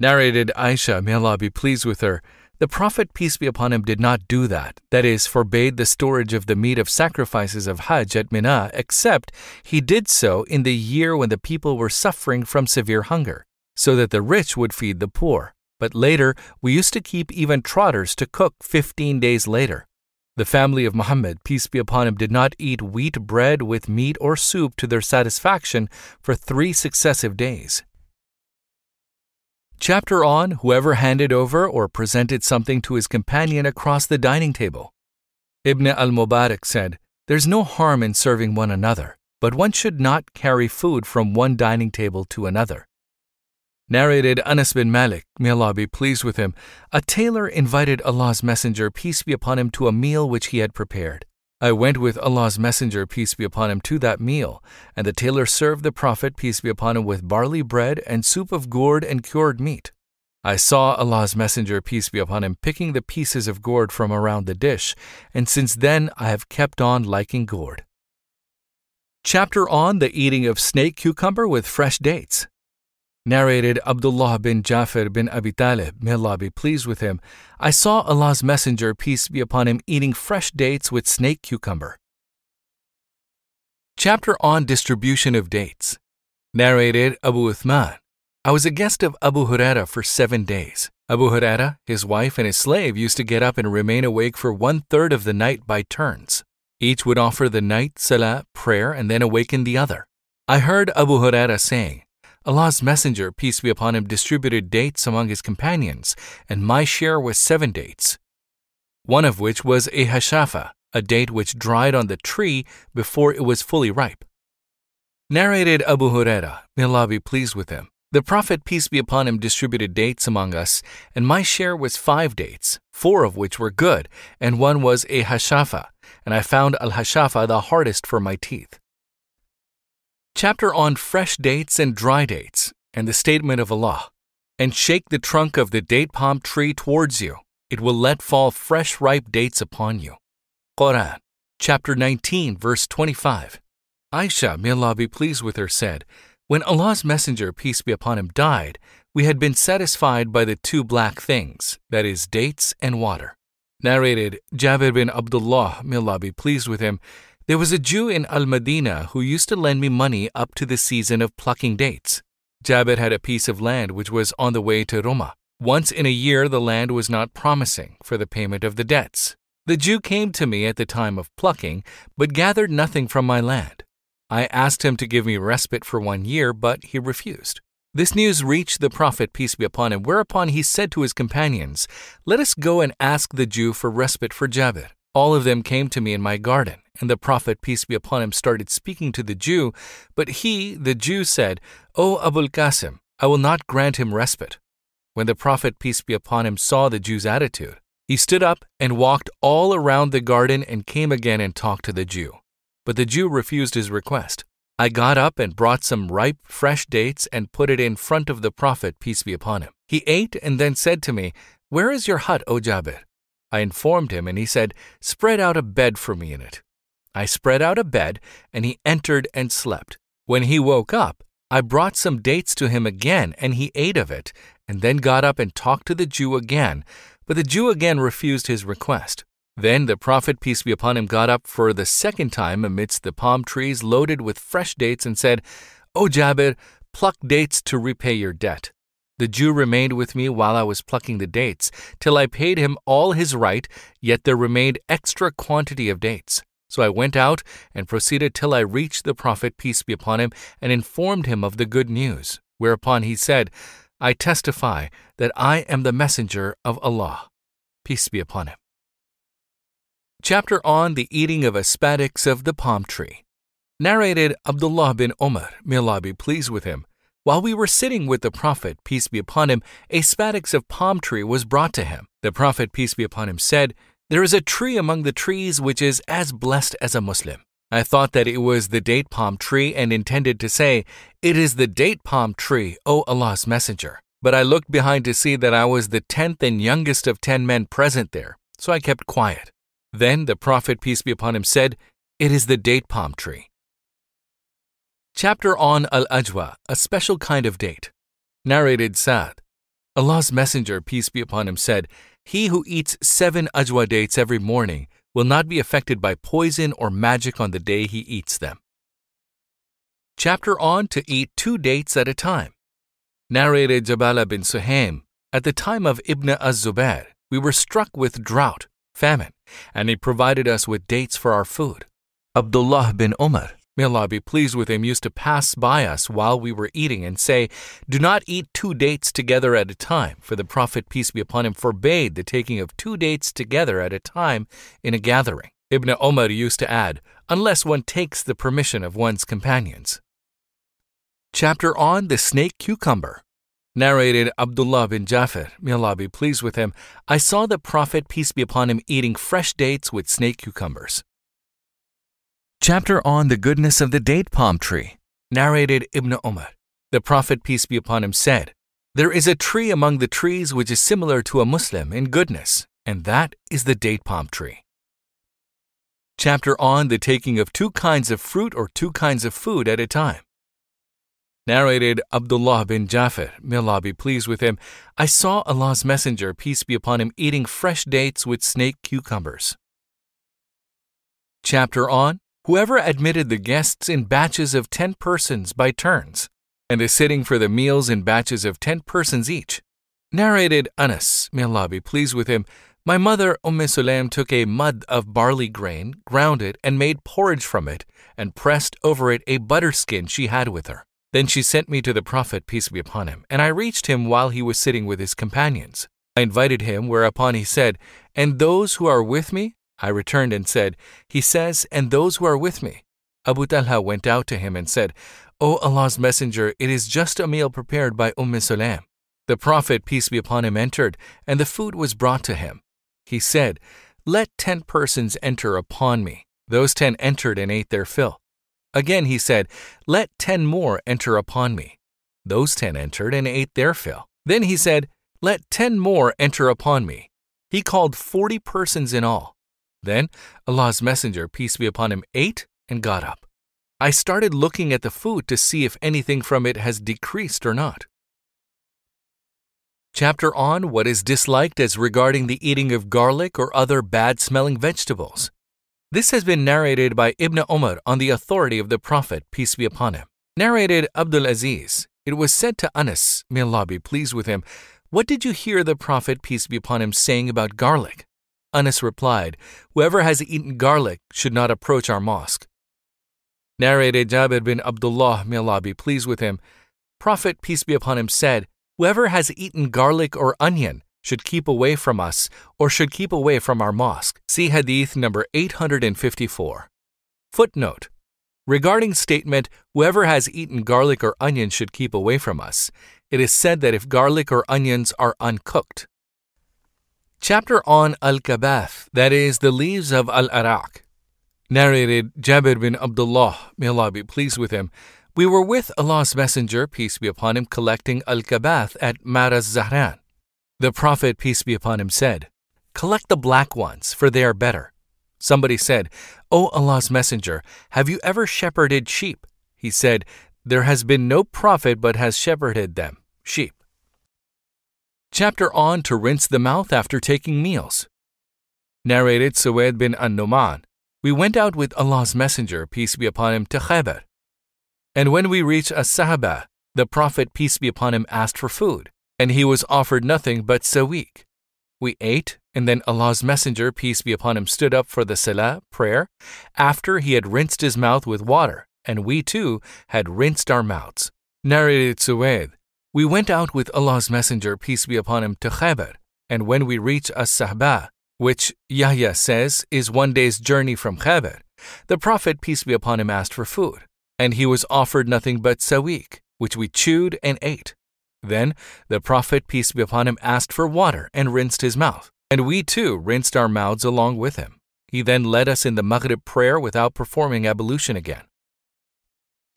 Narrated Aisha, may Allah be pleased with her, the Prophet, peace be upon him, did not do that, that is, forbade the storage of the meat of sacrifices of Hajj at Mina, except he did so in the year when the people were suffering from severe hunger so that the rich would feed the poor. But later, we used to keep even trotters to cook 15 days later. The family of Muhammad, peace be upon him, did not eat wheat bread with meat or soup to their satisfaction for three successive days. Chapter on Whoever handed over or presented something to his companion across the dining table. Ibn al Mubarak said, There's no harm in serving one another, but one should not carry food from one dining table to another. Narrated Anas bin Malik, may Allah be pleased with him, a tailor invited Allah's Messenger, peace be upon him, to a meal which he had prepared. I went with Allah's Messenger, peace be upon him, to that meal, and the tailor served the Prophet, peace be upon him, with barley bread and soup of gourd and cured meat. I saw Allah's Messenger, peace be upon him, picking the pieces of gourd from around the dish, and since then I have kept on liking gourd. Chapter on the eating of snake cucumber with fresh dates. Narrated Abdullah bin Jafar bin Abi Talib, may Allah be pleased with him, I saw Allah's Messenger, peace be upon him, eating fresh dates with snake cucumber. Chapter on Distribution of Dates. Narrated Abu Uthman. I was a guest of Abu Huraira for seven days. Abu Huraira, his wife, and his slave used to get up and remain awake for one third of the night by turns. Each would offer the night salah, prayer, and then awaken the other. I heard Abu Huraira saying, Allah's Messenger, peace be upon him, distributed dates among his companions, and my share was seven dates, one of which was a hashafa, a date which dried on the tree before it was fully ripe. Narrated Abu Huraira, may Allah be pleased with him. The Prophet, peace be upon him, distributed dates among us, and my share was five dates, four of which were good, and one was a hashafa, and I found al hashafa the hardest for my teeth chapter on fresh dates and dry dates, and the statement of Allah. And shake the trunk of the date palm tree towards you. It will let fall fresh ripe dates upon you. Quran, chapter 19, verse 25. Aisha, may Allah be pleased with her, said, When Allah's Messenger, peace be upon him, died, we had been satisfied by the two black things, that is, dates and water. Narrated Jabir bin Abdullah, may Allah be pleased with him, there was a Jew in Al Madinah who used to lend me money up to the season of plucking dates. Jabir had a piece of land which was on the way to Ruma. Once in a year, the land was not promising for the payment of the debts. The Jew came to me at the time of plucking, but gathered nothing from my land. I asked him to give me respite for one year, but he refused. This news reached the Prophet, peace be upon him, whereupon he said to his companions, Let us go and ask the Jew for respite for Jabir. All of them came to me in my garden, and the Prophet, peace be upon him, started speaking to the Jew, but he, the Jew, said, O Abul Qasim, I will not grant him respite. When the Prophet, peace be upon him, saw the Jew's attitude, he stood up and walked all around the garden and came again and talked to the Jew. But the Jew refused his request. I got up and brought some ripe, fresh dates and put it in front of the Prophet, peace be upon him. He ate and then said to me, Where is your hut, O Jabir? I informed him, and he said, Spread out a bed for me in it. I spread out a bed, and he entered and slept. When he woke up, I brought some dates to him again, and he ate of it, and then got up and talked to the Jew again. But the Jew again refused his request. Then the Prophet, peace be upon him, got up for the second time amidst the palm trees loaded with fresh dates and said, O Jabir, pluck dates to repay your debt. The Jew remained with me while I was plucking the dates, till I paid him all his right, yet there remained extra quantity of dates. So I went out and proceeded till I reached the Prophet, peace be upon him, and informed him of the good news. Whereupon he said, I testify that I am the messenger of Allah. Peace be upon him. Chapter on the eating of a spadix of the palm tree. Narrated Abdullah bin Umar, may Allah be pleased with him. While we were sitting with the Prophet, peace be upon him, a spadix of palm tree was brought to him. The Prophet, peace be upon him, said, There is a tree among the trees which is as blessed as a Muslim. I thought that it was the date palm tree and intended to say, It is the date palm tree, O Allah's Messenger. But I looked behind to see that I was the tenth and youngest of ten men present there, so I kept quiet. Then the Prophet, peace be upon him, said, It is the date palm tree. Chapter on Al Ajwa, a special kind of date. Narrated Sa'd. Allah's Messenger, peace be upon him, said, He who eats seven Ajwa dates every morning will not be affected by poison or magic on the day he eats them. Chapter on to eat two dates at a time. Narrated Jabala bin Suhaim. At the time of Ibn az Zubair, we were struck with drought famine, and he provided us with dates for our food. Abdullah bin Umar, may Allah be pleased with him, used to pass by us while we were eating and say, Do not eat two dates together at a time, for the Prophet, peace be upon him, forbade the taking of two dates together at a time in a gathering. Ibn Omar used to add, unless one takes the permission of one's companions. Chapter on the snake cucumber. Narrated Abdullah bin Jafar, may Allah be pleased with him, I saw the Prophet, peace be upon him, eating fresh dates with snake cucumbers. Chapter on the goodness of the date palm tree. Narrated Ibn Umar. The Prophet, peace be upon him, said, There is a tree among the trees which is similar to a Muslim in goodness, and that is the date palm tree. Chapter on the taking of two kinds of fruit or two kinds of food at a time. Narrated Abdullah bin Jafar, may Allah be pleased with him, I saw Allah's Messenger, peace be upon him, eating fresh dates with snake cucumbers. Chapter on Whoever admitted the guests in batches of ten persons by turns, and is sitting for the meals in batches of ten persons each. Narrated Anas, may Allah be pleased with him, my mother Umm Sulaim took a mud of barley grain, ground it, and made porridge from it, and pressed over it a butter skin she had with her. Then she sent me to the Prophet, peace be upon him, and I reached him while he was sitting with his companions. I invited him, whereupon he said, And those who are with me? I returned and said, He says, And those who are with me. Abu Talha went out to him and said, O Allah's Messenger, it is just a meal prepared by Umm Sulaim. The Prophet, peace be upon him, entered, and the food was brought to him. He said, Let ten persons enter upon me. Those ten entered and ate their fill. Again he said, Let ten more enter upon me. Those ten entered and ate their fill. Then he said, Let ten more enter upon me. He called forty persons in all. Then Allah's Messenger, peace be upon him, ate and got up. I started looking at the food to see if anything from it has decreased or not. Chapter on what is disliked as regarding the eating of garlic or other bad smelling vegetables. This has been narrated by Ibn Umar on the authority of the Prophet, peace be upon him. Narrated Abdul Aziz, it was said to Anas, may Allah be pleased with him, What did you hear the Prophet, peace be upon him, saying about garlic? Anas replied, Whoever has eaten garlic should not approach our mosque. Narrated Jabir bin Abdullah, may Allah be pleased with him, Prophet, peace be upon him, said, Whoever has eaten garlic or onion should keep away from us or should keep away from our mosque. See Hadith number 854. Footnote Regarding statement, whoever has eaten garlic or onion should keep away from us, it is said that if garlic or onions are uncooked. Chapter on Al Kabath, that is, the leaves of Al Arak. Narrated Jabir bin Abdullah, may Allah be pleased with him, we were with Allah's Messenger, peace be upon him, collecting al kabath at Marr-az-Zahran. The Prophet, peace be upon him, said, Collect the black ones, for they are better. Somebody said, O Allah's Messenger, have you ever shepherded sheep? He said, There has been no prophet but has shepherded them, sheep. Chapter on to rinse the mouth after taking meals. Narrated Suwaid bin An-Numan. We went out with Allah's Messenger, peace be upon him, to Khaybar. And when we reached As-Sahba, the Prophet, peace be upon him, asked for food, and he was offered nothing but sawiq. We ate, and then Allah's Messenger, peace be upon him, stood up for the salah, prayer, after he had rinsed his mouth with water, and we too had rinsed our mouths. Narrated Suwaid, we went out with Allah's Messenger, peace be upon him, to Khaybar, and when we reached As-Sahba, which Yahya says is one day's journey from Khaybar, the Prophet, peace be upon him, asked for food and he was offered nothing but sawiq, which we chewed and ate. Then the Prophet, peace be upon him, asked for water and rinsed his mouth, and we too rinsed our mouths along with him. He then led us in the Maghrib prayer without performing ablution again.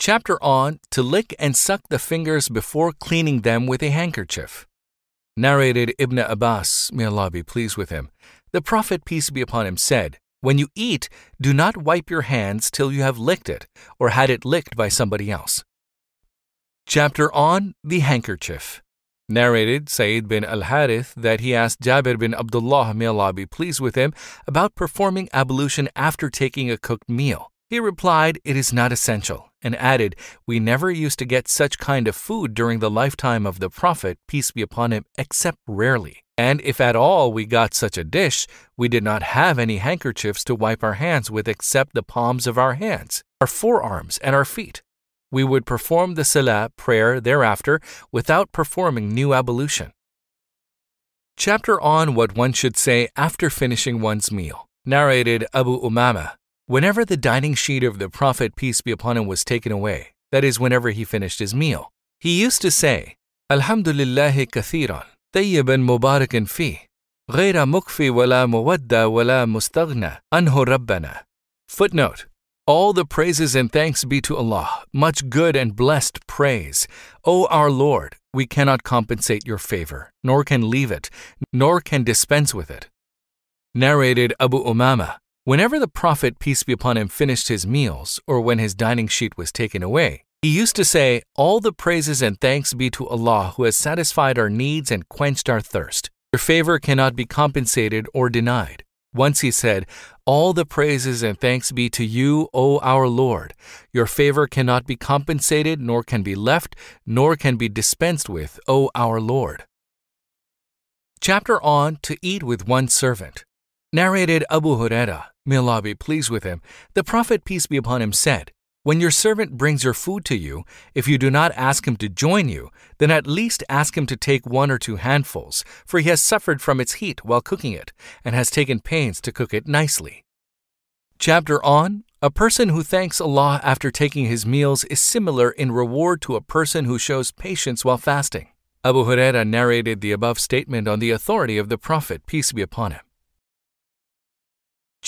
Chapter on To lick and suck the fingers before cleaning them with a handkerchief. Narrated Ibn Abbas, may Allah be pleased with him. The Prophet, peace be upon him, said, when you eat, do not wipe your hands till you have licked it or had it licked by somebody else. Chapter on the handkerchief. Narrated Sayyid bin al Harith that he asked Jabir bin Abdullah, may Allah be pleased with him, about performing ablution after taking a cooked meal. He replied, It is not essential, and added, We never used to get such kind of food during the lifetime of the Prophet, peace be upon him, except rarely. And if at all we got such a dish, we did not have any handkerchiefs to wipe our hands with except the palms of our hands, our forearms, and our feet. We would perform the salah prayer thereafter without performing new ablution. Chapter on what one should say after finishing one's meal. Narrated Abu Umama. Whenever the dining sheet of the Prophet, peace be upon him, was taken away, that is, whenever he finished his meal, he used to say, Alhamdulillahi kathiran, tayyiban mubarakin fi, ghayra mukfi wala muwadda wala mustaghna, anhu rabbana. Footnote, all the praises and thanks be to Allah, much good and blessed praise. O our Lord, we cannot compensate your favor, nor can leave it, nor can dispense with it. Narrated Abu Umama, Whenever the Prophet, peace be upon him, finished his meals, or when his dining sheet was taken away, he used to say, All the praises and thanks be to Allah who has satisfied our needs and quenched our thirst. Your favor cannot be compensated or denied. Once he said, All the praises and thanks be to you, O our Lord. Your favor cannot be compensated, nor can be left, nor can be dispensed with, O our Lord. Chapter on To Eat with One Servant. Narrated Abu Huraira, may Allah be pleased with him, the Prophet, peace be upon him, said, when your servant brings your food to you, if you do not ask him to join you, then at least ask him to take one or two handfuls, for he has suffered from its heat while cooking it, and has taken pains to cook it nicely. Chapter on A person who thanks Allah after taking his meals is similar in reward to a person who shows patience while fasting. Abu Huraira narrated the above statement on the authority of the Prophet, peace be upon him.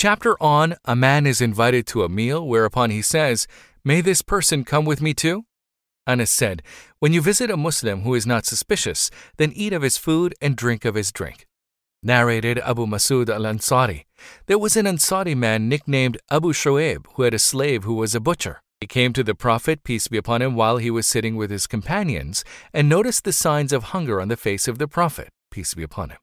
Chapter on A man is invited to a meal, whereupon he says, May this person come with me too? Anas said, When you visit a Muslim who is not suspicious, then eat of his food and drink of his drink. Narrated Abu Masud al Ansari. There was an Ansari man nicknamed Abu Shuaib who had a slave who was a butcher. He came to the Prophet, peace be upon him, while he was sitting with his companions, and noticed the signs of hunger on the face of the Prophet, peace be upon him.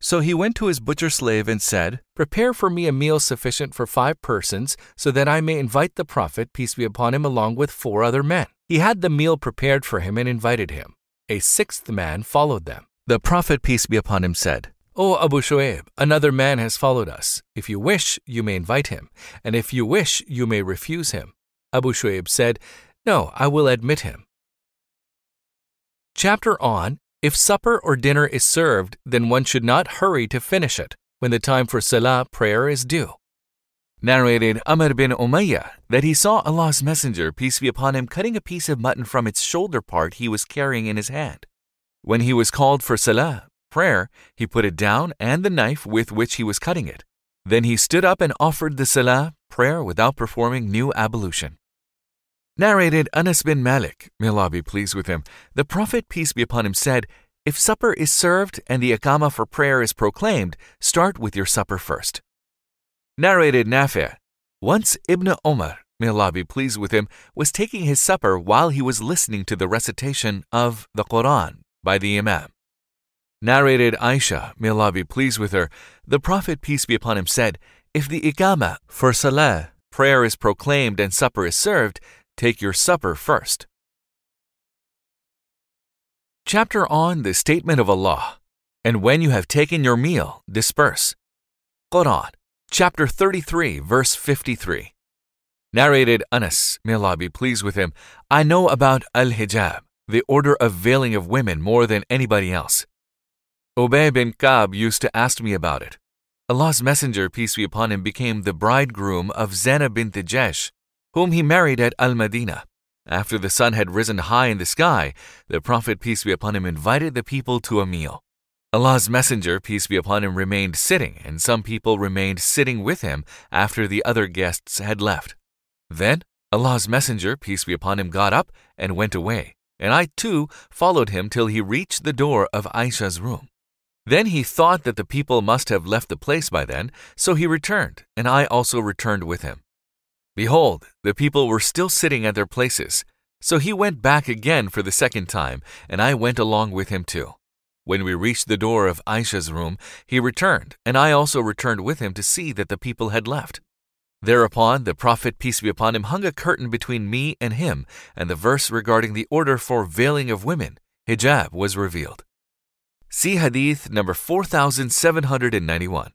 So he went to his butcher slave and said, Prepare for me a meal sufficient for five persons, so that I may invite the Prophet, peace be upon him, along with four other men. He had the meal prepared for him and invited him. A sixth man followed them. The Prophet, peace be upon him, said, O Abu Shu'aib, another man has followed us. If you wish, you may invite him, and if you wish, you may refuse him. Abu Shu'aib said, No, I will admit him. Chapter on If supper or dinner is served, then one should not hurry to finish it when the time for Salah prayer is due. Narrated Amr bin Umayyah that he saw Allah's Messenger, peace be upon him, cutting a piece of mutton from its shoulder part he was carrying in his hand. When he was called for Salah, prayer, he put it down and the knife with which he was cutting it. Then he stood up and offered the Salah, prayer without performing new ablution. Narrated Anas bin Malik, may Allah be pleased with him, the Prophet, peace be upon him, said, If supper is served and the Iqamah for prayer is proclaimed, start with your supper first. Narrated Nafi', once Ibn Omar, may Allah be pleased with him, was taking his supper while he was listening to the recitation of the Quran by the Imam. Narrated Aisha, may Allah be pleased with her, the Prophet, peace be upon him, said, If the Iqamah for Salah, prayer is proclaimed and supper is served, Take your supper first. Chapter on the Statement of Allah. And when you have taken your meal, disperse. Quran, chapter 33, verse 53. Narrated Anas, may Allah be pleased with him, I know about al hijab, the order of veiling of women, more than anybody else. Ubay bin Ka'b used to ask me about it. Allah's Messenger, peace be upon him, became the bridegroom of Zainab bint Jahsh, whom he married at Al Madinah. After the sun had risen high in the sky, the Prophet, peace be upon him, invited the people to a meal. Allah's Messenger, peace be upon him, remained sitting, and some people remained sitting with him after the other guests had left. Then Allah's Messenger, peace be upon him, got up and went away, and I too followed him till he reached the door of Aisha's room. Then he thought that the people must have left the place by then, so he returned, and I also returned with him. Behold, the people were still sitting at their places. So he went back again for the second time, and I went along with him too. When we reached the door of Aisha's room, he returned, and I also returned with him to see that the people had left. Thereupon the Prophet, peace be upon him, hung a curtain between me and him, and the verse regarding the order for veiling of women, hijab, was revealed. See Hadith number 4791.